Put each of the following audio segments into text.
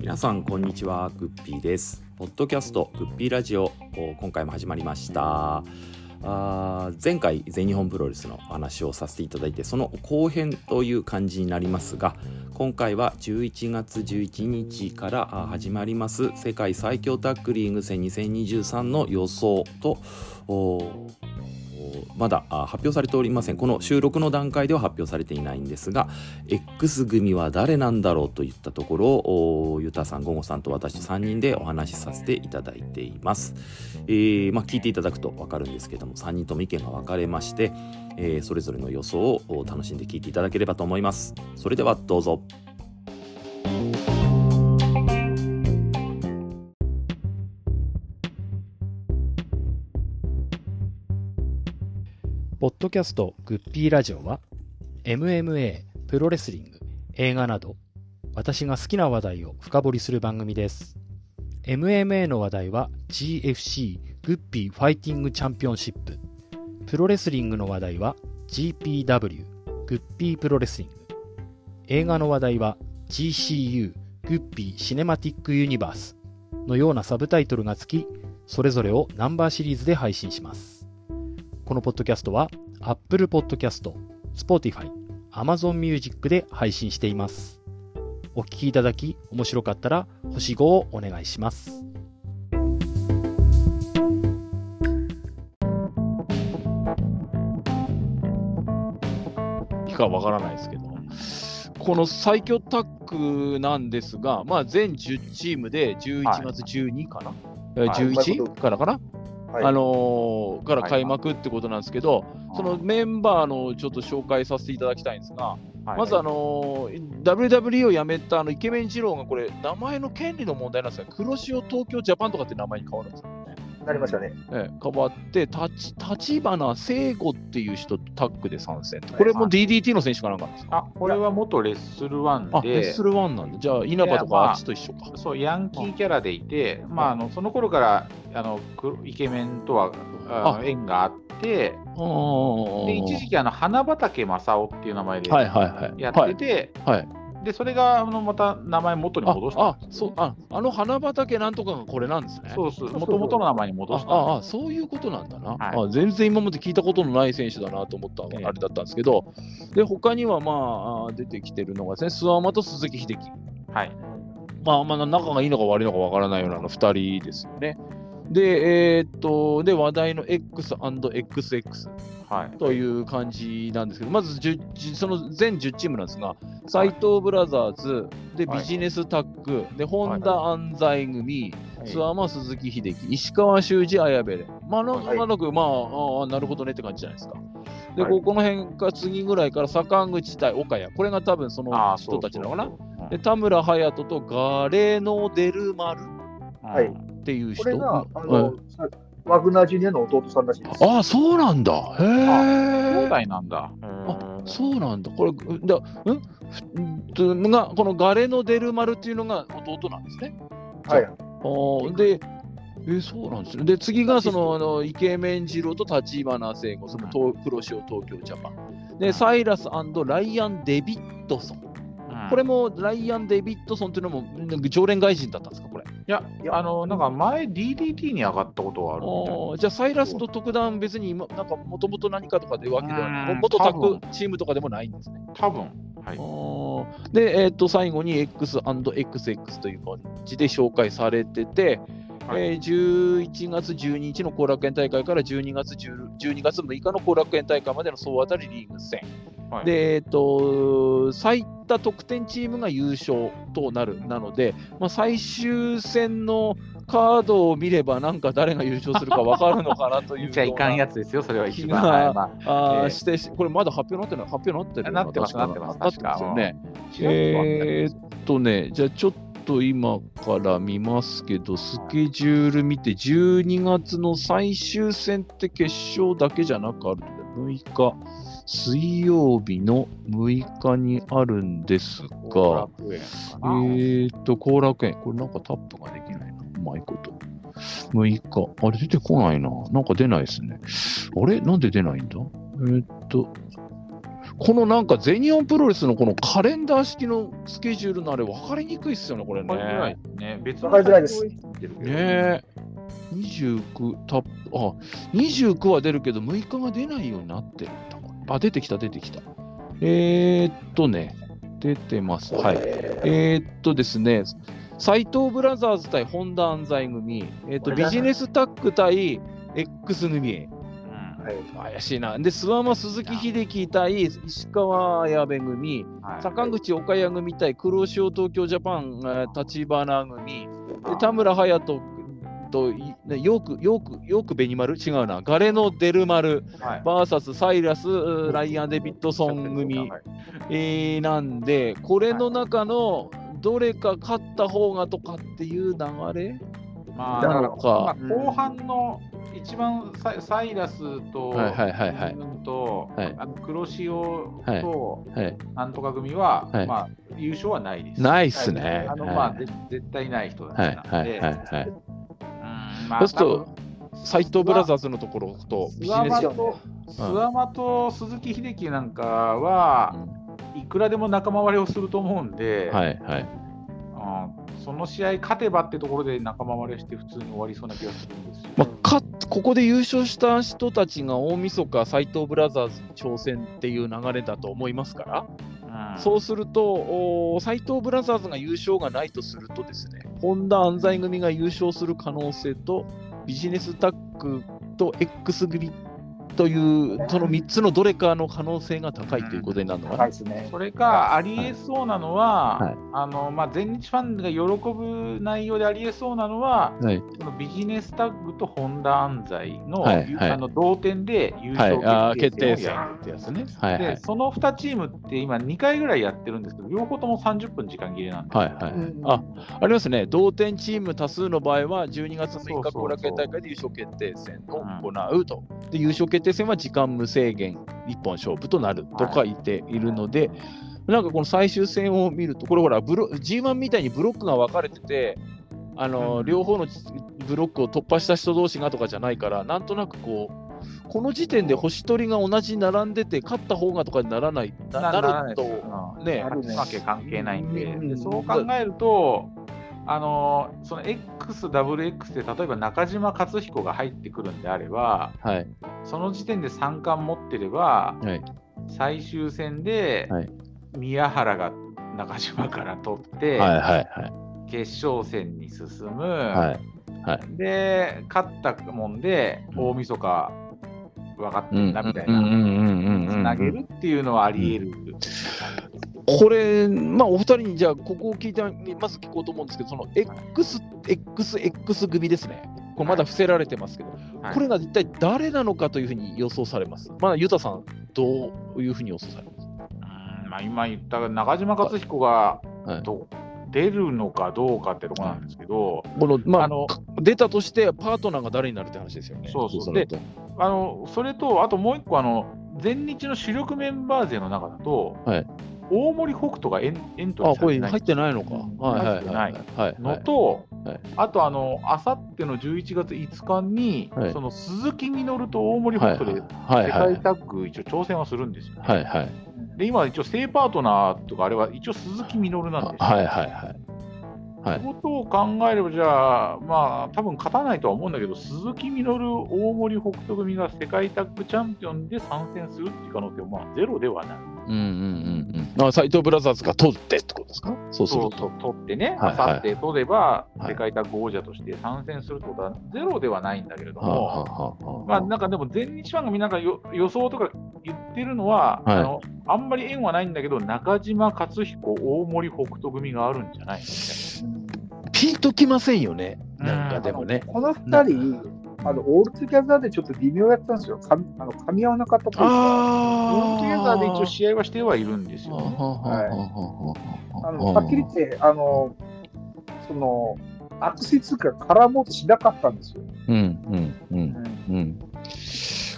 皆さんこんにちは。グッピーです。ポッドキャストグッピーラジオ今回も始まりました。あ前回全日本プロレスの話をさせていただいてその後編という感じになりますが今回は11月11日から始まります世界最強タックリング戦2023の予想とまだ発表されておりません。この収録の段階では発表されていないんですが X 組は誰なんだろうといったところをユタさんゴゴさんと私と3人でお話しさせていただいています、えー、まあ、聞いていただくと分かるんですけども3人とも意見が分かれまして、えー、それぞれの予想を楽しんで聞いていただければと思います。それではどうぞ。ポッドキャストグッピーラジオは MMA、プロレスリング、映画など私が好きな話題を深掘りする番組です。MMA の話題は GFC Guppy Fighting Championship。プロレスリングの話題は GPW Guppy Pro Wrestling。映画の話題は GCU Guppy Cinematic Universe のようなサブタイトルがつき、それぞれをナンバーシリーズで配信します。このポッドキャストは Apple Podcast、Spotify、Amazon Music で配信しています。お聞きいただき面白かったら星5をお願いします。かわからないですけど、この最強タッグなんですが、まあ、全10チームで11月12かな、はい、11からかな、はい、あのー、から開幕ってことなんですけど、はい、そのメンバーのちょっと紹介させていただきたいんですが、はい、まず、あのー、WWE を辞めたあのイケメン二郎がこれ、名前の権利の問題なんですが、黒潮東京ジャパンとかって名前に変わるんですよ。なりましたね。え変わって、立花聖子っていう人タッグで参戦。これも DDT の選手かなんかですか？あ、これは元レッスルワンで。レッスルワンなんで、じゃあ稲葉とかあっちと一緒か。まあ、そう、ヤンキーキャラでいて、まあ、あのその頃からあのイケメンとはあ縁があって、で一時期あの花畑正雄っていう名前でやってて、はいはい。はい、で、それがあのまた名前元に戻したあそうああの花畑なんとかがこれなんですね。そうそう、もともとの名前に戻したああそういうことなんだな、はい、あ。全然今まで聞いたことのない選手だなと思ったあれだったんですけど、で他にはまあ出てきてるのがですね、諏訪間と鈴木秀樹。はい。まあ、まあ、仲がいいのか悪いのかわからないようなあの2人ですよね。で、えー、っと、で、話題の X&XX。はい、という感じなんですけど、まずその全10チームなんですが、斎藤ブラザーズ、でビジネスタッグ、で本田安西組、諏訪間鈴木秀樹、石川修司、綾部。れ。まあ、なんとなく、まああ、なるほどねって感じじゃないですか。で、ここの辺か次ぐらいから坂口対岡谷、これが多分その人たちなのかな。で田村隼人とガレノ・デルマルっていう人。これがあの、ワグナージュニアの弟さんらしいです。ああ、そうなんだ。へえ。兄弟なんだ。あそうなんだ。これ、だん？がこのガレのデルマルっていうのが弟なんですね。はい。あで、えそうなんですね。で、次がそのあのイケメン二郎と立花聖子、その東黒潮東京ジャパン。で、サイラスライアン・デビッドソン。これもライアン・デビッドソンっていうのも常連外人だったんですか、こや、あの、なんか前 DDT に上がったことがあるじゃあ、サイラスと特段別に、なんかもともと何かとかでわけではない。元タッグチームとかでもないんですね。多分。はい、で、えー、と最後に X&XX という感じで紹介されてて、はい、えー、11月12日の後楽園大会から12月 ,10 12月6日の後楽園大会までの総当たりリーグ戦、はい、で、えーと、最多得点チームが優勝となるなので、まあ、最終戦のカードを見れば、なんか誰が優勝するか分かるのかなという。じゃいかんやつですよ、それは一番。はいまあ、あして、これまだ発表なってない発表なってるなってます、なってます。なってますよね。えー、っとね、じゃあちょっと今から見ますけど、スケジュール見て、12月の最終戦って決勝だけじゃなくあるので、6日。水曜日の6日にあるんですが、えっ、と、後楽園。これなんかタップができないな。うまいこと。6日。あれ出てこないな。なんか出ないですね。あれ？なんで出ないんだ？えっ、と、このなんか全日本プロレスのこのカレンダー式のスケジュールのあれ分かりにくいっすよね、これね。ね別分かりづらいです。ねえ。29たあ29は出るけど6日が出ないようになってるんだ。あ、出てきた、出てきた。えー、っとね、出てます。はい。えー、っとですね、斎藤ブラザーズ対本田安西組、えー、っとビジネスタッグ対 X 組。はい、怪しいな。で、諏訪間鈴木秀樹対石川綾部組、はい、坂口岡谷組対黒潮東京ジャパン立花組、で田村隼人と、よく、よく、よくベニマル違うな。ガレノ・デルマル、はい、バーサス、サイラス、ライアン・デビッドソン組、はい、えー、なんで、これの中のどれか勝った方がとかっていう流れ？まあ、だか。ら、まあ、後半の一番ササイラスと、はいはいはいはい、と、はい、あの黒潮と、はい、なんとか組は、はい、まあ、優勝はないです。ないっすね。あの、まあ、絶対ない人たちなんで、はいはいはいはい、そうすると、斎藤ブラザーズのところとビジネスと、諏訪と鈴木秀樹なんかは、いくらでも仲間割れをすると思うんで、はいはい。その試合勝てばってところで仲間割れして普通に終わりそうな気がするんですよ、まあ、かここで優勝した人たちが大晦日斎藤ブラザーズに挑戦っていう流れだと思いますから、うん、そうすると斎藤ブラザーズが優勝がないとするとですね本田安西組が優勝する可能性と、ビジネスタッグと X 組という、その3つのどれかの可能性が高いということになるのかな、うんね、それか、ありえそうなのは、はい、あのまあ、全日ファンが喜ぶ内容でありえそうなのは、はい、そのビジネスタッグと本田安西の,、はいはい、あの同点で優勝決定戦をやるってやつね。はいはい、でその2チームって今、2回ぐらいやってるんですけど、両方とも30分時間切れなんで、はいはい、あありますね、同点チーム多数の場合は、12月6日後楽園大会で優勝決定戦を行うと。で優勝決定戦は時間無制限一本勝負となると書いているので、はい、なんかこの最終戦を見ると、これほら、G1 みたいにブロックが分かれてて、あの、うん、両方のブロックを突破した人同士がとかじゃないから、なんとなくこう、この時点で星取りが同じ並んでて、勝った方がとかにならない、ななると、ね、負け関係ないんで、でそう考えると、あのその XWX で例えば中島克彦が入ってくるんであれば、はい、その時点で3冠持ってれば、はい、最終戦で宮原が中島から取って、はいはいはい、決勝戦に進む、はいはい、で勝ったもんで大晦日分かってんなみたいな。つなげるっていうのはあり得る。これ、まあ、お二人にじゃあ、ここを聞いて、まず聞こうと思うんですけど、その X、XX 組ですね。これまだ伏せられてますけど、はい、これが一体誰なのかというふうに予想されます。まあ、ユタさん、どういうふうに予想されます？まあ、今言った中島克彦がど、出るのかどうかってとこなんですけど、このまあ、あの出たとしてパートナーが誰になるって話ですよね。そうそう。であのそれと、あともう一個あの、全日の主力メンバー勢の中だと、はい、大森北斗がエンエントリーされてない。入ってないのか。入ってないのと、あと、あの、あさっての11月5日に、はい、その鈴木みのると大森北斗で世界タッグ一応挑戦はするんですよ、ね。はいはい。で、今一応正パートナーとかあれは一応鈴木みのるなんですよ、はいはいはい。はい、ことを考えれば、じゃあ、まあ、多分勝たないとは思うんだけど、鈴木みのる、大森北斗組が世界タッグチャンピオンで参戦するっていう可能性は、まあ、ゼロではない。うんうんうんうん。あ、斎藤ブラザーズが取ってってことですか？そうそうそう、取ってね、あさって取れば、世界タッグ王者として参戦するってことは、ゼロではないんだけれども、まあ、なんかでも、全日ファンがみんなが予想とか言ってるのは、はい、あの、あんまり縁はないんだけど、中島克彦、大森北斗組があるんじゃないのみたいな。ピンときませんよね、なんかでもね。この2人、あのオールトゥギャザーでちょっと微妙やったんですよ。かあの噛み合わなかったっぽい。オールトゥギャザーで一応試合はしてはいるんですよ、ね。はい、あのはっきり言って、あのその、アクシズが絡もうとしなかったんですよ。うんうんうんうん。うん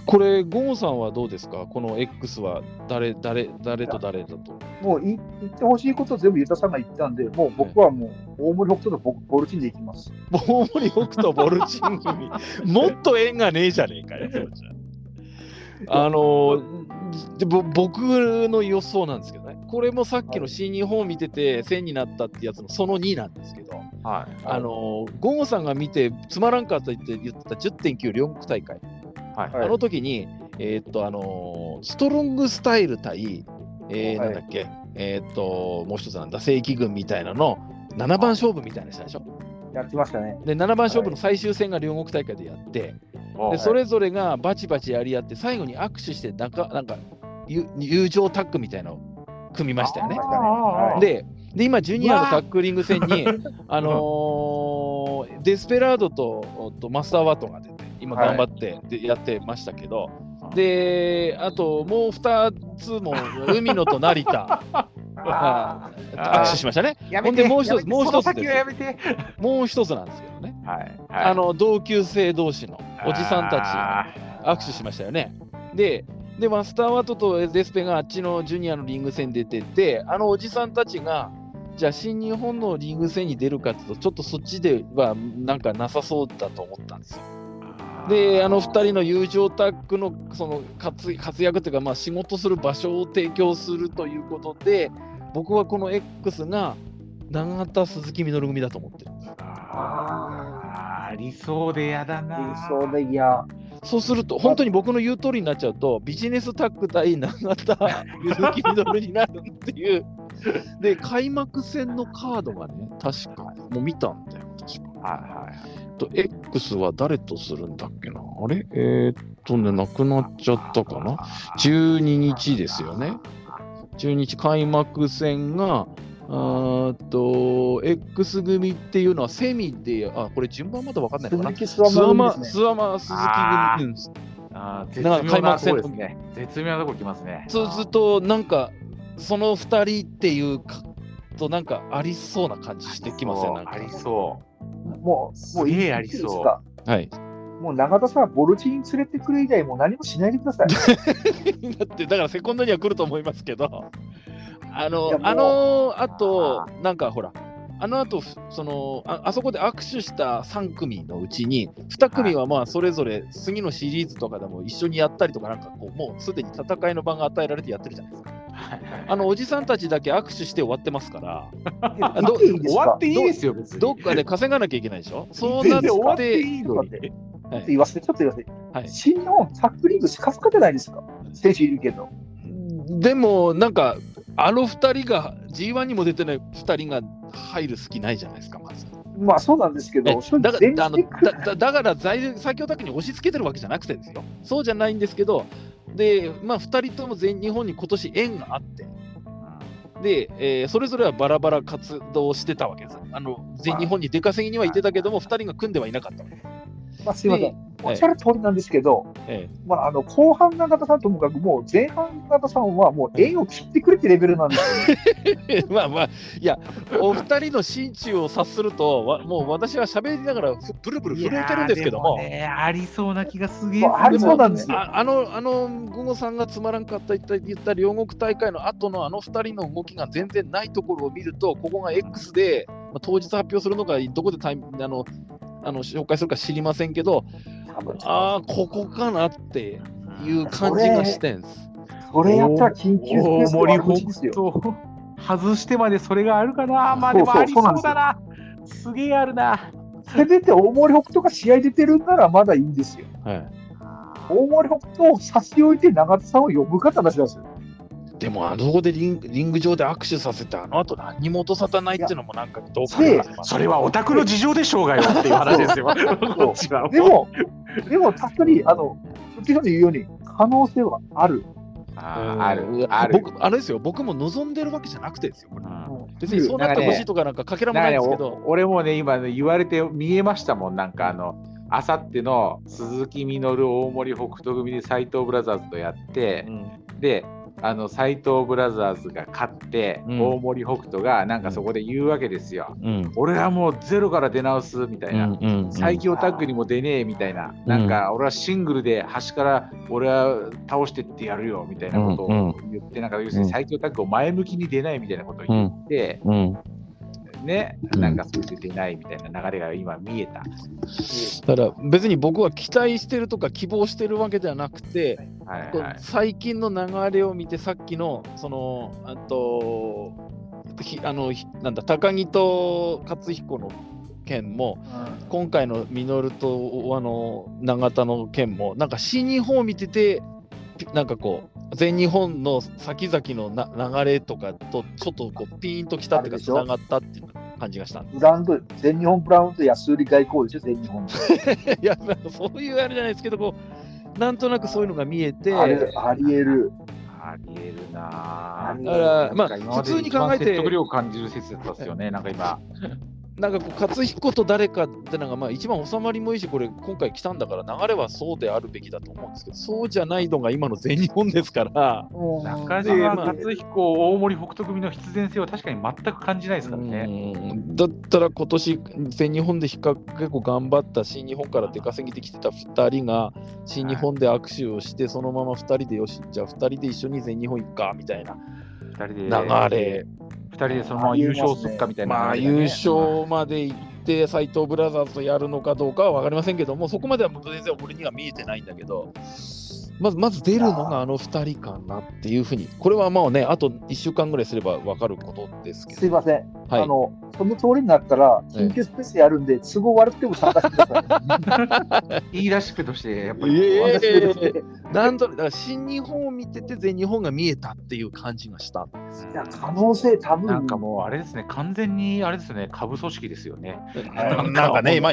これ、ゴーさんはどうですか？この X は誰、誰、誰と誰だと。もう言ってほしいことを全部ユタさんが言ったんで、もう僕はもう、大森北斗とボルチンでいきます。大森北斗、ボルチン組、もっと縁がねえじゃねえかよ、あので僕の予想なんですけどね、これもさっきの新日本を見てて1000になったってやつのその2なんですけど、はい、あのゴゴさんが見てつまらんかったって言ってた10.9両国大会、はい、あの時に、えー、っとあのストロングスタイル対、えー、なんだっけ、えー、っともう一つなんだ正規軍みたいなの7番勝負みたいなしたでしょ？やってましたね。で7番勝負の最終戦が両国大会でやって、でそれぞれがバチバチやり合って最後に握手してなんかなんか友情タッグみたいなのを組みましたよね。でで今ジュニアのタックリング戦に、あのー、デスペラードととマスター・ワトが出て今頑張ってでやってましたけど、であともう2つも海野と成田 握手しましたね。ほんでもう一つ、もう一つです。もう一つなんですけどね。はい、あの同級生同士のおじさんたち握手しましたよね。で、で、マスターワトとデスペがあっちのジュニアのリング戦出てて、あのおじさんたちが、じゃあ新日本のリング戦に出るかっていうと、ちょっとそっちではなんかなさそうだと思ったんですよ。で、あの2人の友情タッグのその活活躍というか、まあ、仕事する場所を提供するということで、僕はこの X が永田鈴木みのる組だと思ってるんです。ああ、理想で嫌だな。理想で嫌。そうすると、本当に僕の言う通りになっちゃうと、ビジネスタッグ対永田 鈴木みのるになるっていう。で、開幕戦のカードがね、確か、もう見たんだよ、確か。はいはい。と、X は誰とするんだっけな？あれ？えー、っとね、なくなっちゃったかな ?12 日ですよね。中日開幕戦が、あと、X 組っていうのはセミで、あ、これ順番まだ分かんないかな？スワマ、スワマ、鈴木組。ああ、絶妙な開幕戦ですね。絶妙なとこ来ますね。そうすると、なんか、その2人っていうか、となんかありそうな感じしてきません、ありそう。もう、もういいありそう。はい。もう永田さん、ボルチに連れてくる以外、もう何もしないでください。だって、だからセコンドには来ると思いますけど、あの、あのあと、なんかほら、あの後そのああそこで握手した3組のうちに2組はまあそれぞれ次のシリーズとかでも一緒にやったりとかなんかこうもうすでに戦いの場が与えられてやってるじゃないですか。あのおじさんたちだけ握手して終わってますから、終わっていいですよ、どっかで稼がなきゃいけないでしょ？そうなって、終わっていいのちょっと言わせて、ちょっと言わせて。はい、新日本タックリングしかすかじゃないですか？選手いるけど。でも、なんか、あの2人が、G1 にも出てない2人が入る隙ないじゃないですか、まず。まあそうなんですけど、だからあのだだから最強タッグに押し付けてるわけじゃなくてですよ。そうじゃないんですけど、で、まあ、2人とも全日本に今年縁があって、で、えー、それぞれはバラバラ活動してたわけです。あの全日本に出稼ぎにはいてたけども、2人が組んではいなかったわけです。まあ、すみません。おっしゃる通りなんですけど、ええ、まあ、あの後半永田さんともかく、もう前半永田さんはもう縁を切ってくれってレベルなんですよ、ね、まあまあ、いや、お二人の心中を察すると、わもう私は喋りながらブルブル震えてるんですけども。もね、ありそうな気がすげえ。ありそうなんですよ。ああの、あの、午後さんがつまらんかった言った言った両国大会の後のあの二人の動きが全然ないところを見ると、ここが X で、まあ、当日発表するのか、どこでタイあのあの紹介するか知りませんけど、ああ、ここかなっていう感じがしてんす。それやったら緊急スペース森北外してまでそれがあるかな、まあでもありそうだな。すげえあるな。せめて大森北斗が試合出てるんならまだいいんですよ。はい、大森北斗を差し置いて永田さんを呼ぶかって話なんですよ。でも、あそこでリンリング上で握手させて、あの後何も落とさないっていうのもなんかどうかそれはオタクの事情でしょうがよっていう話ですよ。でも、でも確かに、あの、内川で言うように、可能性はある。ああるある僕あれですよ、僕も望んでるわけじゃなくてですよ、これ。別にそうなってほしいとかなんかかけらもないんですけど、ね、俺もね、今、ね、言われて見えましたもん、なんかあの、あさっての鈴木みのる大森北斗組で斎藤ブラザーズとやって、うん、で、あの斎藤ブラザーズが勝って、うん、大森北斗がなんかそこで言うわけですよ、うん、俺はもうゼロから出直すみたいな、最強タッグにも出ねえみたいな、なんか俺はシングルで端から俺は倒してってやるよみたいなことを言って、なんか要するに最強タッグを前向きに出ないみたいなことを言って、ね、なんかそれで出ないみたいな流れが今見えた。だから別に僕は期待してるとか希望してるわけではなくて、はいはい、最近の流れを見て、さっきの、その、あと、あのなんだ高木と勝彦の件も、うん、今回の稔とあの永田の件もなんか新日本を見ててなんかこう全日本の先々のな流れとかとちょっとこうピーンときたっていうかつながったっていう感じがしたブランド全日本ブラウンド安売り外交でしょ？全日本 いやそういうあれじゃないですけどこうなんとなくそういうのが見えてありえる。ありえるなだから、まあ、普通に考えて。説得力を感じる説だったですよね、なんか今。なんかこう勝彦と誰かってのがまあ一番収まりもいいし、これ今回来たんだから流れはそうであるべきだと思うんですけど、そうじゃないのが今の全日本ですから。中島勝彦、大森北斗組の必然性は確かに全く感じないですからね。だったら今年全日本で比較結構頑張った新日本から出稼ぎできてた2人が新日本で握手をして、そのまま2人でよし、じゃあ2人で一緒に全日本行くかみたいな流れ。2人でそのまま優勝するかみたいな、ね、まあ、優勝まで行って斎藤ブラザーズとやるのかどうかは分かりませんけどもそこまでは全然俺には見えてないんだけどまずまず出るのがあの2人かなっていうふうにこれはまあねあと1週間ぐらいすれば分かることですけど。すいません、はい、あのその通りになったら緊急スペースやるんで、都合悪くても参加してください。言い出しっぺとしてやっぱり、えー、なんとだから新日本を見てて全日本が見えたっていう感じがしたいや可能性多分。なんかもうあれですね完全にあれですね下部組織ですよね。なんか。ねまあ、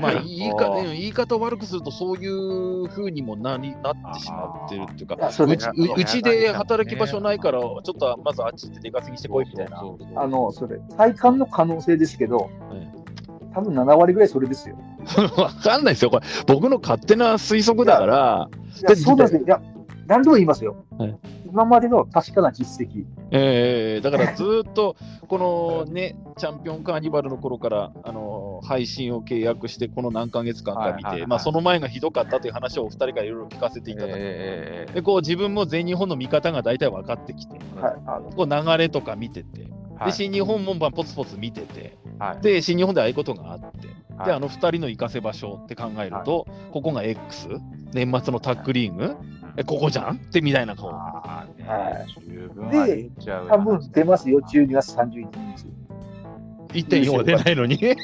まあ、言い方言い方を悪くするとそういうふうにもなりなってしまってるっていうかうちうちで働き場所ないからちょっとまずあっち行って出稼ぎしてこいみたいな。あのそれ体感の可能性ですけど、多分7割ぐらいそれですよ。わかんないですよ、これ。僕の勝手な推測だから。いや、そうですよ。いや、何でも言いますよ。はい、今までの確かな実績。えー、だからずっと、このね、チャンピオンカーニバルの頃から、あの配信を契約して、この何ヶ月間か見て、まあ、その前がひどかったという話をお二人からいろいろ聞かせていただいて、えー、でこう自分も全日本の見方が大体分かってきて、はい、こう流れとか見てて、で新日本もポツポツ見てて、はい、で新日本でああいうことがあって、はい、であの2人の行かせ場所って考えると、はい、ここが X 年末のタッグリーグ、えここじゃんってみたいな顔。はい、で、多分出ますよ、12月31日。1.4は出ないのに。出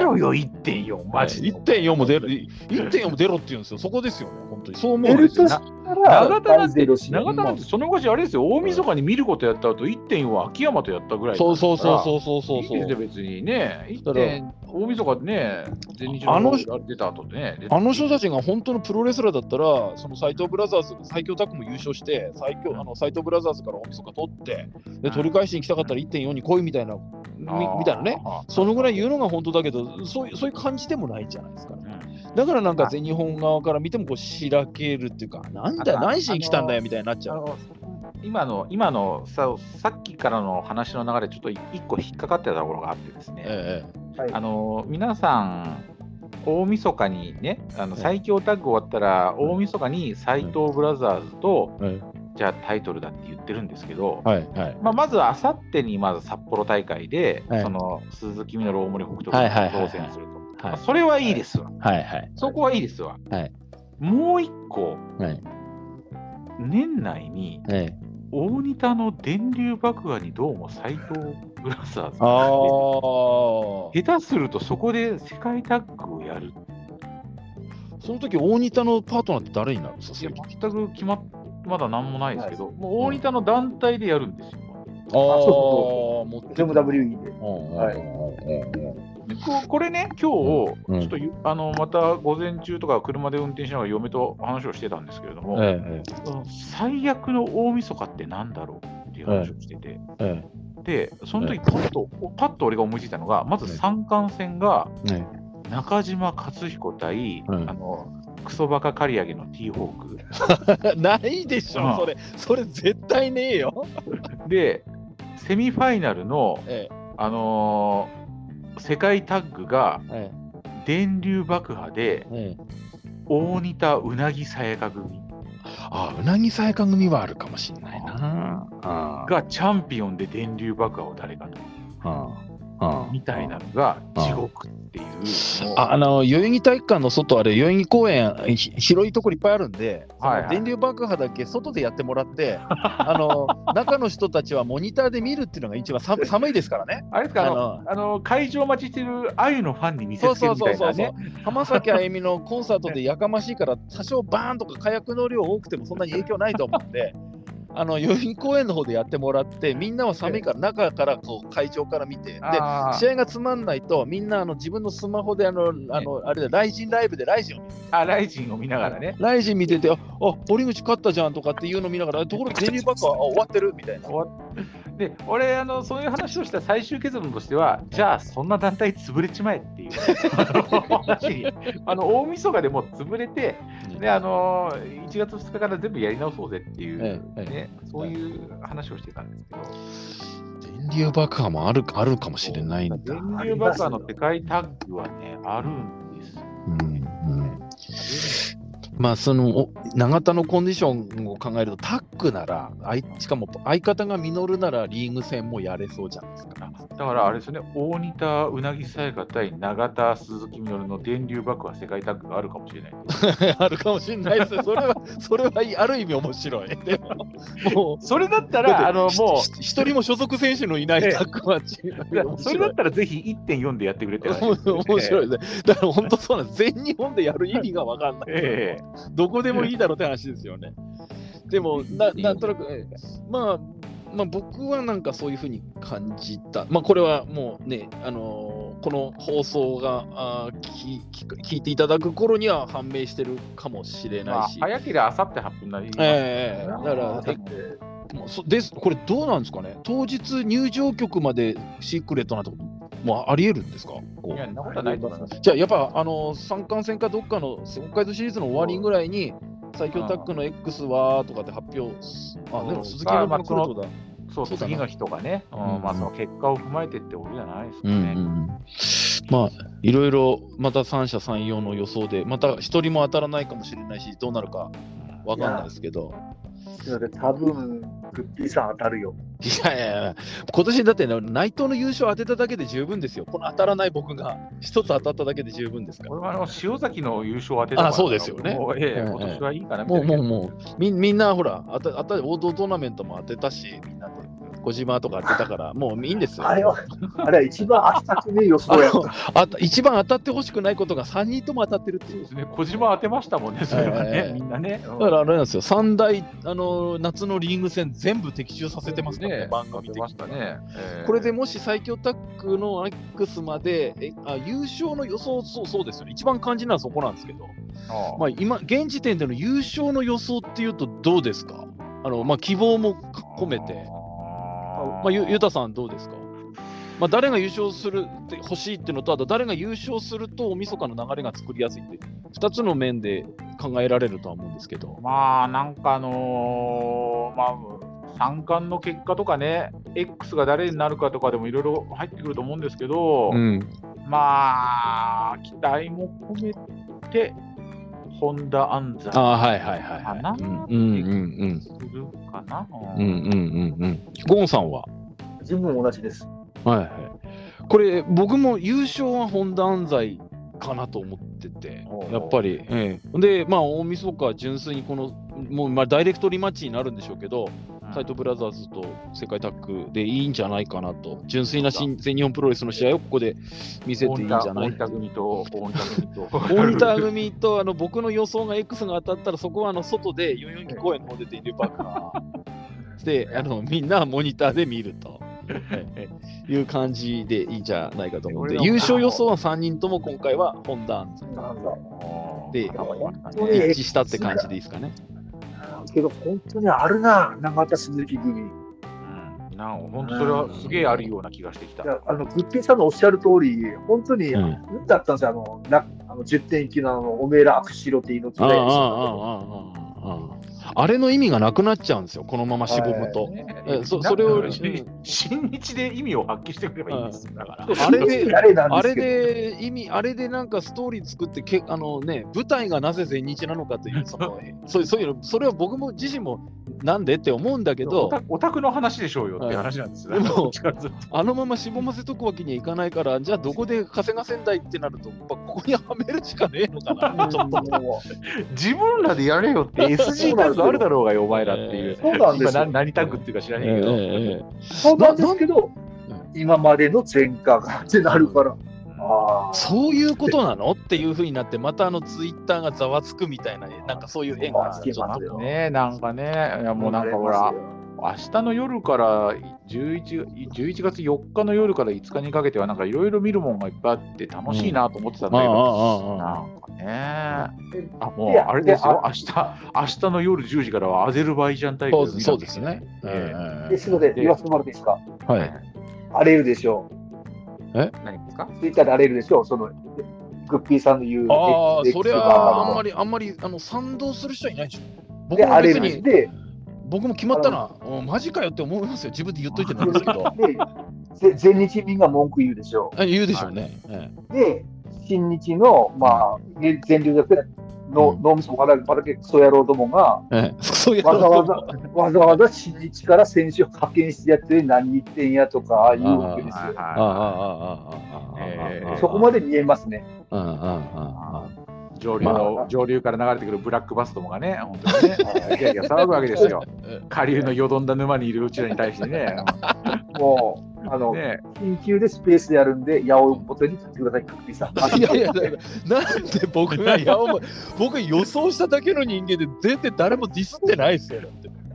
ろよ、1.4、マジで。1.4も出ろ、1.4も出ろって言うんですよ、そこですよね、本当に。そう思うんですよ。長田なんて、長田なんてその昔あれですよ、大晦日に見ることやった後、1.4は秋山とやったぐらいそうそうそうそうそうそう。です別にね、大晦日ね、全日あの出た後ね。あの人たちが本当のプロレスラーだったら、その斎藤ブラザーズ、最強タッグも優勝して、最強あの斎藤ブラザーズから大晦日取って、で取り返しに来たかったら1.4に来いみたいな、みみたいなね、そのぐらい言うのが本当だけど、そういうそういう感じでもないじゃないですか、ね。だからなんか全日本側から見てもこうしらけるっていうか、なんだよ、何しに来たんだよみたいになっちゃう。今の今のささっきからの話の流れ、ちょっと一個引っかかってたところがあってですね、ええ、あの皆さん、大晦日にね、あの最強タッグ終わったら、大晦日に斎藤ブラザーズと、じゃあタイトルだって言ってるんですけど、はいはい。まあ、まずあさってにまず札幌大会で、はい、その鈴木みのる大森北斗が当選すると。まあ、それはいいですわ。はいはい。そこはいいですわ。はい。もう一個、はい、年内に、はい、大仁田の電流爆破にどうも斎藤ブラザーズが下手するとそこで世界タッグをやる。その時大仁田のパートナーって誰になるんですか？いや全く決まっまだ何もないですけど、もう大仁田の団体でやるんですよ。ああ、そうそう。WWE で。はい。これね、今日、ちょっと、あのまた午前中とか車で運転しながら嫁と話をしてたんですけれども、ええ、最悪の大晦日ってなんだろうっていう話をしてて、え、で、その時パッと、パッと俺が思いついたのが、まず三冠戦が、中島勝彦対、あのクソバカ刈り上げの T ホーク。ないでしょ、うん、それ。それ絶対ねえよ。で、セミファイナルの、あのー世界タッグが電流爆破で、大仁田うなぎさやか組。あうなぎさやか組はあるかもしれないな。がチャンピオンで電流爆破を誰かと。みたいなのが地獄っていう。ああの代々木体育館の外、あれ、代々木公園、広いところいっぱいあるんで、はいはい、電流爆破だけ外でやってもらって、あの中の人たちはモニターで見るっていうのが一番寒寒いですからね。あれですか、あのあの会場待ちしてるあゆのファンに見せつけるみたいな、ね、浜崎あゆみのコンサートでやかましいから、多少バーンとか火薬の量多くてもそんなに影響ないと思うんで。あの代々木公園の方でやってもらって、みんなは寒いから、中からこう会場から見て、で試合がつまんないと、みんなあの自分のスマホであの、あのあれだ、ライジンライブでライジンを見てあ、ライジンを見ながらね。ライジン見てて、あ、堀口勝ったじゃんとかっていうの見ながら、ところで、電流爆破終わってるみたいな。で俺あの、そういう話をした最終結論としては、じゃあ、そんな団体潰れちまえっていう。話に、あの大晦日でも潰れて、であの1月2日から全部やり直そうぜっていう、ねそういう話をしてたんですけど。電流爆破もあるあるかもしれないんだ。電流爆破の世界タッグはね、あるんです、うんうんまあその永田のコンディションを考えるとタッグならしかも相方が実ならリーグ戦もやれそうじゃないですか。だからあれですね、大仁田うなぎさやか対永田鈴木みの電流爆破世界タッグがあるかもしれない。あるかもしれないです。それは、それはある意味面白い。でも、もうそれだったら、あのもう一人も所属選手のいないタッグマッチ。それだったらぜひ1.4でやってくれて、ね、面白いですね。だから本当そうなんです。全日本でやる意味が分かんない。えー、どこでもいいだろうって話ですよね。でも、ななんとなく、まあ、まあ、僕はなんかそういうふうに感じた、まあ、これはもうね、あのー、この放送があ聞いていただく頃には判明してるかもしれないし。まあ、早ければあさって発表になります、ね、えー、だから、もうそです。これどうなんですかね。当日入場曲までシークレットなとこもありえるんですか？いや、なことないと思います。じゃあ、やっぱ、あの三冠戦かどっかの北海道シリーズの終わりぐらいに、最強タッグの X はとかって発表、あ、でも鈴木の来るとだ。そう、次の日とかね、うん、まあその結果を踏まえてってことじゃないですかね。うんうん、まあ、いろいろまた三者三様の予想で、また一人も当たらないかもしれないし、どうなるかわかんないですけど。多分グッピーさん当たるよ。いやいやいや、今年だって、ね、内藤の優勝当てただけで十分ですよ。この当たらない僕が一つ当たっただけで十分ですから。これはあの塩崎の優勝当てたあそうですよね。もう、ええ、今年はいいかなもうもうもうみ、みんなほら、あたあた王道トーナメントも当てたし、みんなで。小島とか当てたから、もういいんですよ。あれは、あれは一番当たってねえ予想やあ一番当たってほしくないことが3人とも当たってるっていう。ですね、小島当てましたもんね、それはね、えー、みんなね。だからあれなんですよ、3大あの夏のリーグ戦全部的中させてますね、ね番組で。ましたね、えー、これでもし最強タッグの X までえあ優勝の予想そうそうですよね、一番肝心なのはそこなんですけど、あまあ、今、現時点での優勝の予想っていうとどうですか？あの、まあ、希望も込めて。まあ、ゆゆたさんどうですか？まあ、誰が優勝するって欲しいっていうのと、あと誰が優勝すると、大晦日の流れが作りやすいって、2つの面で考えられるとは思うんですけど。まあ、なんかあのー、まあ、三冠の結果とかね、X が誰になるかとかでもいろいろ入ってくると思うんですけど、うん、まあ、期待も込めて、本田安西あはいはいはいかな、うんうんうん。するかな、うんうんうんうん。ゴンさんは？自分も同じです。はいはい。これ僕も優勝は本田安西かなと思ってて、やっぱり、ええ、で、まあ、大晦日、純粋にこの、もう、まあ、ダイレクトリマッチになるんでしょうけど、サイトブラザーズと世界タッグでいいんじゃないかなと、純粋な新全日本プロレスの試合をここで見せていいんじゃない大分組と、大分組と、大分組とあの僕の予想が X が当たったら、そこはあの外で代々木公園の方で電流パークが、であのみんなモニターで見ると。いう感じでいいんじゃないかと思うんで、優勝予想は3人とも今回は本田で一致したって感じでいいですかね。けど、本当にあるな、永田鈴木組。な本当それはすげえあるような気がしてきた。あのグッピーさんのおっしゃる通り、本当に、うん、だったんですよ、あのなあの10点級のあのおめえらアクシロティのあああれの意味がなくなっちゃうんですよ、このまましぼむと。そそれを、新日で意味を発揮してくればいいんですだか？らあれで、あれで意味、あれでなんかストーリー作ってけ、あのね、舞台がなぜ全日なのかという、その そうそういうの、それは僕も自身もなんでって思うんだけど。オタクの話でしょうよって話なんですよ、ね、でも あのまましぼませとくわけにはいかないからじゃあどこで稼がせんだいってなるとここにはめるしかねえのかな。ちょっと。自分らでやれよって SG あるだろうがよお前らっていう、そうなんです何タグっていうか知らねえけど、えー、そうなんですけど今までの前科がってなるから。そういうことなの？っていうふうになって、またあのツイッターがざわつくみたいな、なんかそういう縁がちょっと。ね、なんかね、いやもうなんかほら、明日の夜から 11, 11月4日の夜から5日にかけては、なんかいろいろ見るもんがいっぱいあって楽しいなと思ってたんだけど、なんかね、あもうあれですよ、明日明日の夜10時からはアゼルバイジャン大会そうですね。えー、ですので、言わせてもらっていいですか？はい。荒れるでしょう。え？何ですか？ツイッターで荒れるでしょう、そのグッピーさんの言う。ああ、それはあんまり、あんまりあの賛同する人はいないでしょ。僕も別にで僕も決まったな、マジかよって思いますよ、自分で言っといてなんですけど。で全日民が文句言うでしょう。言うでしょうね。で、新日の、まあ、全流学の脳みそばらけクソ野郎どもが、わざわざ、わざわざ新日から選手を派遣してやって何言ってんやとか言うわけですよ。そこまで見えますね。上流の、上流から流れてくるブラックバスどもがね、本当にね、いやいや騒ぐわけですよ。下流のよどんだ沼にいるうちらに対してね。もうあの、ね、緊急でスペースでやるんで、八尾元に立ってください、角井さん。いやいや、なんで僕が八尾僕予想しただけの人間で、全然誰もディスってないですよ。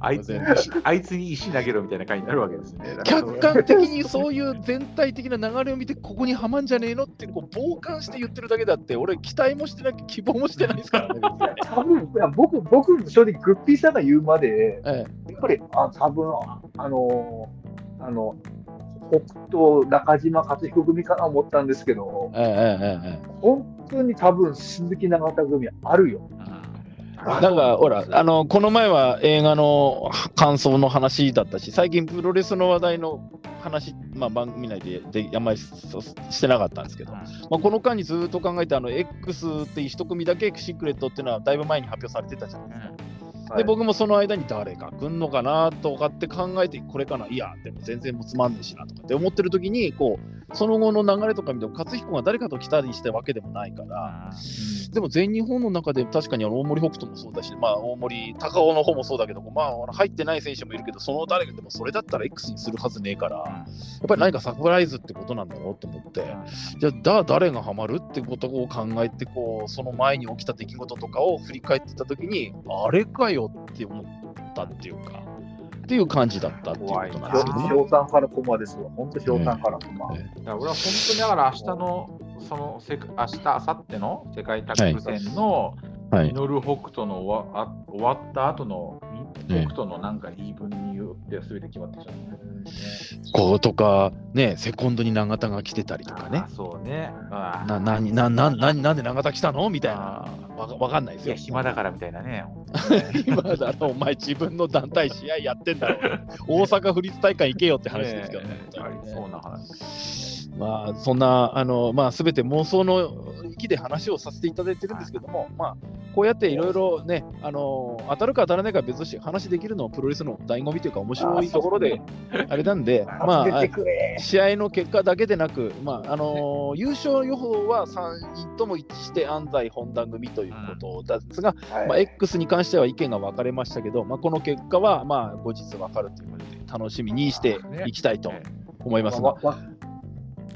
あいつにあいつに石投げろみたいな感じになるわけですね。客観的にそういう全体的な流れを見て、ここにはまんじゃねえのってこう傍観して言ってるだけだって、俺、期待もしてなきゃ希望もしてないですからね。多分いや僕、僕、正直、グッピーさんが言うまで、ええ、やっぱり、あ多分あの、あの、北斗中島勝彦組かな思ったんですけど、ええええ、本当に多分鈴木永田組あるよ。なんかほらあのこの前は映画の感想の話だったし最近プロレスの話題の話、まあ、番組内でであんまりしてなかったんですけど、まあ、この間にずっと考えてあの X っていう一組だけシークレットっていうのはだいぶ前に発表されてたじゃないですか。で、僕もその間に誰か来んのかなとかって考えて、これかな、いや、でも全然もうつまんねえしなとかって思ってる時に、こう、その後の流れとか見ても、勝彦が誰かと来たりしたわけでもないから、でも全日本の中で確かに大森北斗もそうだし、まあ、大森高尾の方もそうだけど、まあ、入ってない選手もいるけど、その誰かでもそれだったら X にするはずねえから、やっぱり何かサプライズってことなんだろうと思って、じゃあ、だ誰がハマるってことを考えて、こう、その前に起きた出来事とかを振り返ってた時に、あれかよって思ったっていうか、っていう感じだったっていうことなんですけど、ね。賞賛からコマですわ。本当賞賛からコマ。えー、俺は本当にだから明日の、そのせ明日、明後日の世界卓球戦の、はい、ミノル北斗の終わ終わった後の北斗のなんか言い分によって全て決まってしまう、ね。こうとか、ね、セコンドに永田が来てたりとかね。そうね。な、な、な、な、な、なんで永田来たの？みたいな。わわかんないですよ。いや、暇だからみたいなね。今だろ、お前自分の団体試合やってんだろ。大阪府立大会行けよって話ですけどね。ねそうな話。まあ、そんな、あの、まあ、すべて妄想の域で話をさせていただいてるんですけども、まあ、こうやっていろいろね、あの、当たるか当たらないか別として話できるのはプロレスの醍醐味というか面白いところで、あれなんで、まあ、試合の結果だけでなく、まあ、あの、優勝予報は3人とも一致して安西本田組ということですが、まあ、X に関しては意見が分かれましたけど、まあ、この結果は、まあ、後日分かるということで、楽しみにしていきたいと思いますが。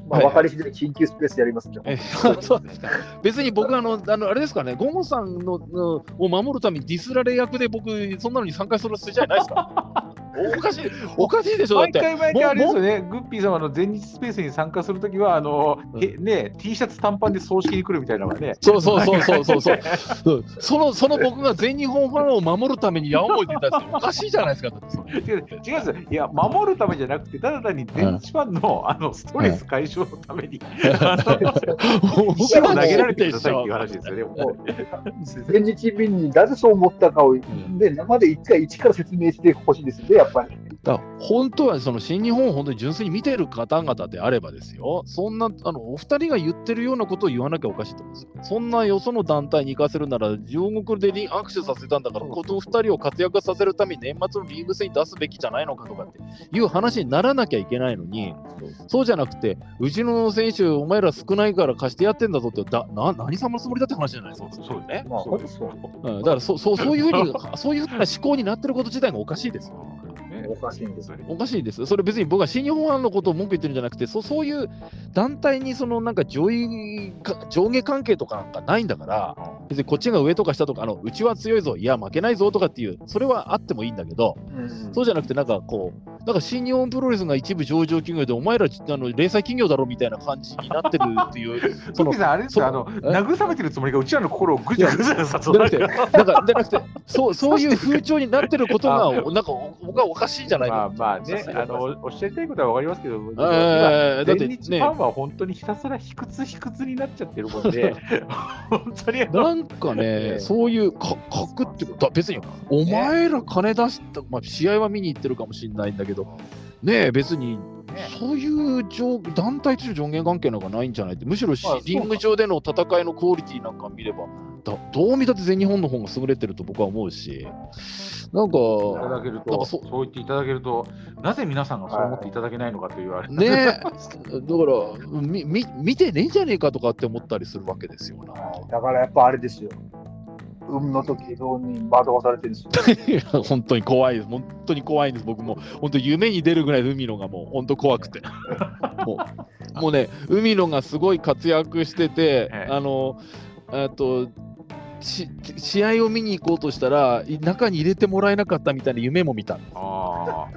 まあ、分かり次第緊急スペースやりますね。そうですか。別に僕あの、あのあれですかね、ゴモさんののを守るためにディスられ役で僕、そんなのに参加する筋合いないですか？おかしい、おかしいでしょ、だって。毎回毎回あれですよね、グッピー様の全日スペースに参加するときは、あの、うん、ね、T シャツ短パンで葬式に来るみたいなのがね。そうそうそうそうそうそう。その、その僕が全日本ファンを守るために矢面に出たっておかしいじゃないですか。違う、違うんですよ。いや、守るためじゃなくて、ただ単に全日ファンの、あの、ストレス解消のために、石を 投げられてくださいっていう話ですよね。全日便になぜそう思ったかを、で、生で一回一から説明してほしいですね、やっぱり。だ本当はその新日本を本当に純粋に見てる方々であればですよ、そんなあのお二人が言ってるようなことを言わなきゃおかしいと思うんですよ。そんなよその団体に行かせるなら、両国で握手させたんだから、この二人を活躍させるために年末のリーグ戦に出すべきじゃないのかとかっていう話にならなきゃいけないのに、そうじゃなくて、うちの選手、お前ら少ないから貸してやってんだぞって、だな何様のつもりだって話じゃないですか。そうね。まあ、そううん、だからそそそういうふうに、そういうふうな思考になってること自体がおかしいですよ。おかしいんですおかしいです。それ別に僕は新日本のことを文句言ってるんじゃなくて、そそういう団体にそのなんか上位上下関係とかなんかないんだから、別にこっちが上とか下とか、あのうちは強いぞ、いや、負けないぞとかっていう、それはあってもいいんだけど、うんうん、そうじゃなくて、なんかこう、なんか新日本プロレスが一部上場企業で、お前らあの零細企業だろみたいな感じになってるっていう、そのさん、あれですよ、あの慰めてるつもりが、うちらの心をぐちゃぐちゃさせて、なんか、じゃなくて、そうそういう風潮になってることが、なんか僕はおかしいんじゃないか、まあ、まあね、あのおっしゃりたいことはわかりますけど、えー、だって、ね、ファンは本当にひたすら卑屈卑屈になっちゃってるもんで、本当になんかね、そういうか、かくってことは、別に、お前ら金出した、まあ、試合は見に行ってるかもしれないんだけど、ね別に、そういう上団体として上限関係なんかないんじゃないって、むしろ、まあ、リング上での戦いのクオリティなんか見れば、だどう見たって全日本の方が優れてると僕は思うし、なんか、いただけるとそ、そう言っていただけると、なぜ皆さんがそう思っていただけないのかというあれ、ね だからみみ、見てねえんじゃねえかとかって思ったりするわけですよ。な。だからやっぱあれですよ。海の時どうに惑わされてるんですよ。本当に怖いです。本当に怖いんです。僕も本当夢に出るぐらい海野がもう本当怖くて。もうもうね、海野がすごい活躍してて、あの、えっと、し試合を見に行こうとしたら中に入れてもらえなかったみたいな夢も見たあ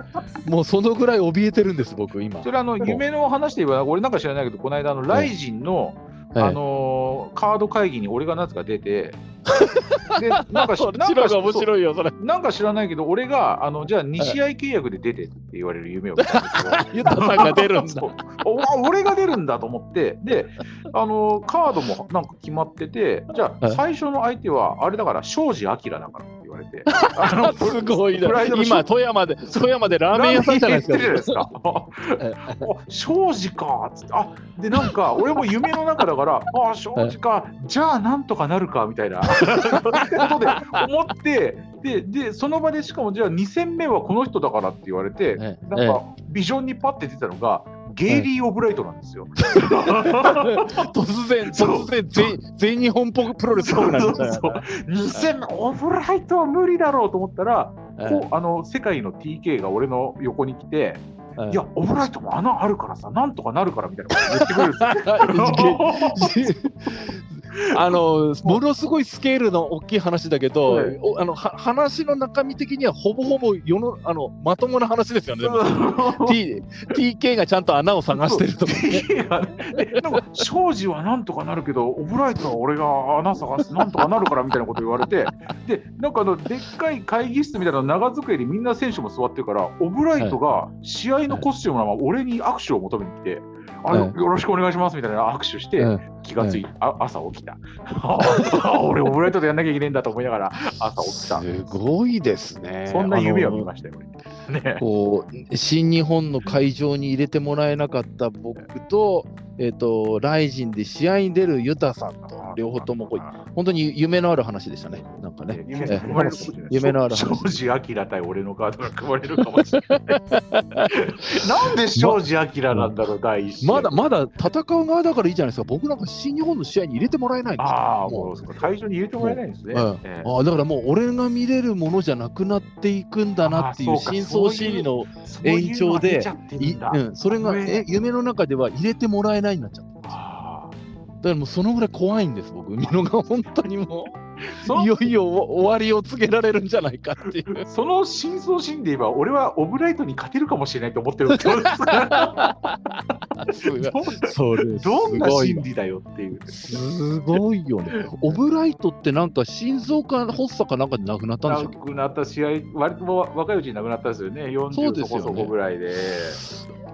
もうそのぐらい怯えてるんです僕今それあの夢の話で言えば俺なんか知らないけどこの間あのライジンの、はい、あのー、カード会議に俺がなぜか出て でなんかなんか面白いよそれ。なんか知らないけど俺があのじゃあ2試合契約で出てって言われる夢を見たんですけど ユタさんが出るんだ。俺が出るんだと思って。であのカードもなんか決まっててじゃあ最初の相手はあれだから庄司明だから。って言われて。あのすごいな。今富山で富山でラーメン屋さんじゃないですか。庄司か。っつってあでなんか俺も夢の中だからあ庄司か。じゃあなんとかなるかみたいな。ことで思ってででその場でしかもじゃあ2戦目はこの人だからって言われて、ええ、なんかビジョンにパッて出たのが、ゲイリー・オブライトなんですよ。突然、突然全、全日本プロレスっぽくなっちゃう。2戦目、オブライトは無理だろうと思ったら、こうあの世界の TK が俺の横に来て、いや、オブライトも穴あるからさ、なんとかなるからみたいなこと言ってくれるんですよ。あのものすごいスケールの大きい話だけど、はい、あの話の中身的にはほぼほぼ世のあのまともな話ですよね。T、TK がちゃんと穴を探してるとか、ね。なんか庄司はなんとかなるけど、オブライトは俺が穴探すなんとかなるからみたいなこと言われて、でなんかあのでっかい会議室みたいな長机にみんな選手も座ってるから、オブライトが試合のコスチュームのまま俺に握手を求めに来て。あの、よろしくお願いしますみたいな握手して、気がついて、朝起きた。俺、オブライトでやんなきゃいけないんだと思いながら、朝起きた。すごいですね。そんな夢を見ましたよ、ね、こう新日本の会場に入れてもらえなかった僕と、えっ、ー、と、ライジンで試合に出るユタさんと、両方ともこう本当に夢のある話でしたね。なんかね。夢夢のある話。庄司明対俺のカードが組まれるかもしれない。なんで庄司明なんだろう、第一まだまだ戦う側だからいいじゃないですか。僕なんか新日本の試合に入れてもらえないんですよ。ああ、もう。会場に入れてもらえないんですね。ああだからもう俺が見れるものじゃなくなっていくんだなっていう深層心理の延長で、うん、それがえ夢の中では入れてもらえないになっちゃった。だからもうそのぐらい怖いんです、僕、海野が本当にもう、いよいよ終わりを告げられるんじゃないかっていう。その真相心で言えば、俺はオブライトに勝てるかもしれないと思ってるってことですそれどんな心理だよっていう。すごいよね。オブライトってなんか心臓か発作かなんかで亡くなったんでしょ亡くなった試合、割と若いうちに亡くなったんですよね、40そこそこぐらいで。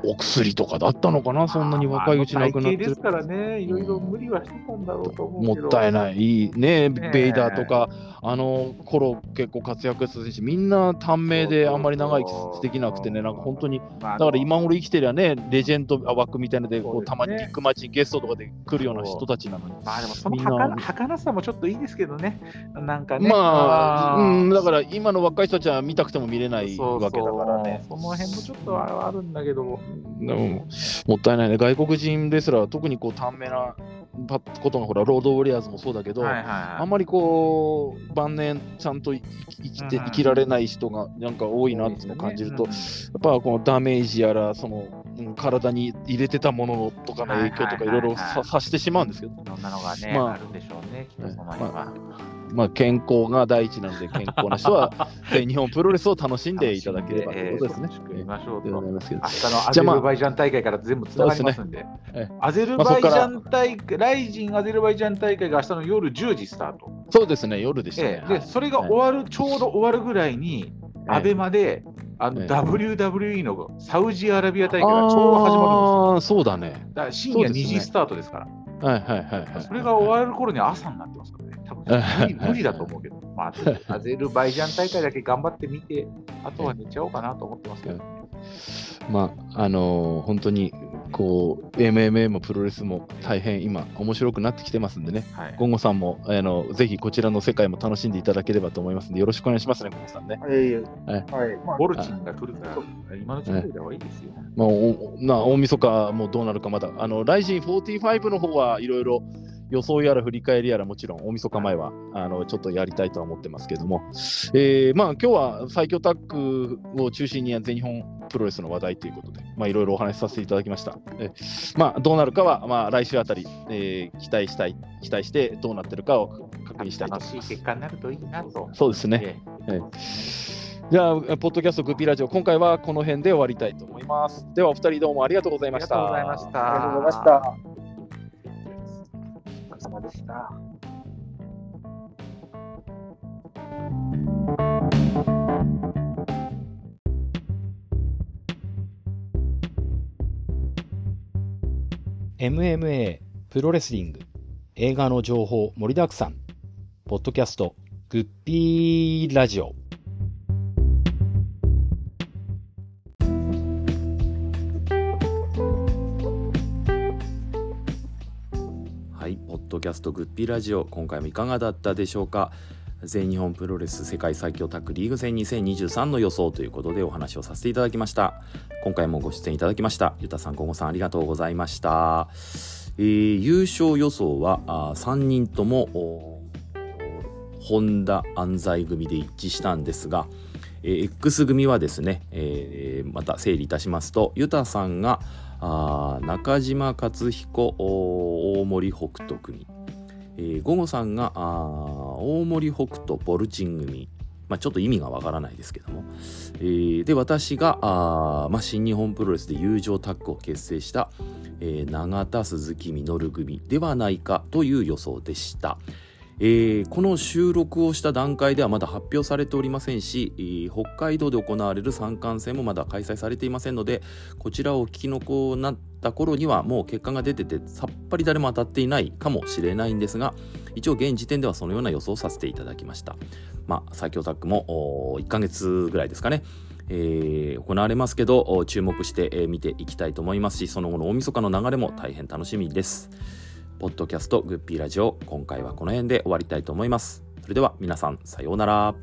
お薬とかだったのかな、そんなに若いうち亡くなってですからね、いろいろ無理はしてたんだろうと思うもったいない、いい。ね、ベイダーとか、あの頃結構活躍した選手、みんな短命であんまり長生きできなくてね、なんか本当に、だから今頃生きてりゃね、レジェンド枠みたいなので、こうたまにビッグマッチゲストとかで来るような人たちなのに。まあでもその儚さもちょっといいですけどね、なんかね。まあ、うん、だから今の若い人たちは見たくても見れないわけだからね。その辺もちょっとあるんだけども。でももったいないね、外国人レスラーは特にこう短命なことがほら、ロードウォリアーズもそうだけど、はいはいはい、あんまりこう、晩年ちゃんと生きて、生きられない人がなんか多いなっていうのを感じると、ねうん、やっぱこのダメージやら、その、うん、体に入れてたものとかの影響とかいろいろさしてしまうんですけど、いろんなのがね、まあ、あるんでしょうね、きっとその辺は。まあまあ、健康が第一なので、健康な人は 全日本プロレスを楽しんでいただければということですね。えー、ましょうと。明日のアゼルバイジャン大会から全部つながりますんで。でね、アゼルバイジャン大会、ライジンアゼルバイジャン大会が明日の夜10時スタート。そうですね、夜でしたね。えー、で、それが終わる、ちょうど終わるぐらいに、アベマで、あの、WWE のサウジアラビア大会がちょうど始まるんですよ。ああ、そうだね。だ深夜2時スタートですから。はいはいはい、はい。それが終わる頃に朝になってますからね。無理無理だと思うけど。まあ、アゼルバイジャン大会だけ頑張ってみて、あとは寝ちゃおうかなと思ってますけど、ね、まあ、あのー、本当に、こう、MMA もプロレスも大変今、面白くなってきてますんでね、はい、ゴンゴさんも、あのぜひこちらの世界も楽しんでいただければと思いますんで、よろしくお願いしますね、ゴンゴさんね。はい、はい。ボルチンが来るから、今のうちにはいいですよ。まあ、おな大晦日もどうなるかまだ、あの、ライジン45の方はいろいろ、予想やら振り返りやらもちろん大晦日前はあのちょっとやりたいとは思ってますけども、えー、まあ今日は最強タッグを中心に全日本プロレスの話題ということで、まあいろいろお話しさせていただきました。えー、まあどうなるかは、まあ来週あたり、えー、期待したい、期待してどうなってるかを確認したいと思います。楽しい結果になるといいなと。そうですね。えー、えーじゃあ、ポッドキャストグッピーラジオ、今回はこの辺で終わりたいと思います。では、お二人どうもありがとうございました。ありがとうございました。ありがとうございました。した。MMA プロレスリング。映画の情報盛りだくさん。ポッドキャストグッピーラジオ。キャストグッピーラジオ。今回もいかがだったでしょうか？全日本プロレス世界最強タッグリーグ戦2023の予想ということでお話をさせていただきました。今回もご出演いただきました。ゆたさんゴゴさんありがとうございました、えー、優勝予想はあ3人とも本田安西組で一致したんですが、えー、X 組はですね、えー、また整理いたしますとゆたさんがあ中島克彦大森北斗組、えー、午後さんが大森北斗ボルチン組、まあ、ちょっと意味がわからないですけども、えー、で私があ、まあ、新日本プロレスで友情タッグを結成した、えー、永田鈴木みのる組ではないかという予想でした。えー、この収録をした段階ではまだ発表されておりませんし、えー、北海道で行われる三冠戦もまだ開催されていませんのでこちらをお聞きの子になった頃にはもう結果が出ててさっぱり誰も当たっていないかもしれないんですが一応現時点ではそのような予想をさせていただきましたまあ最強タッグも1ヶ月ぐらいですかねえー、行われますけど注目して、見ていきたいと思いますしその後の大晦日の流れも大変楽しみです。ポッドキャストグッピーラジオ今回はこの辺で終わりたいと思います。それでは皆さんさようなら。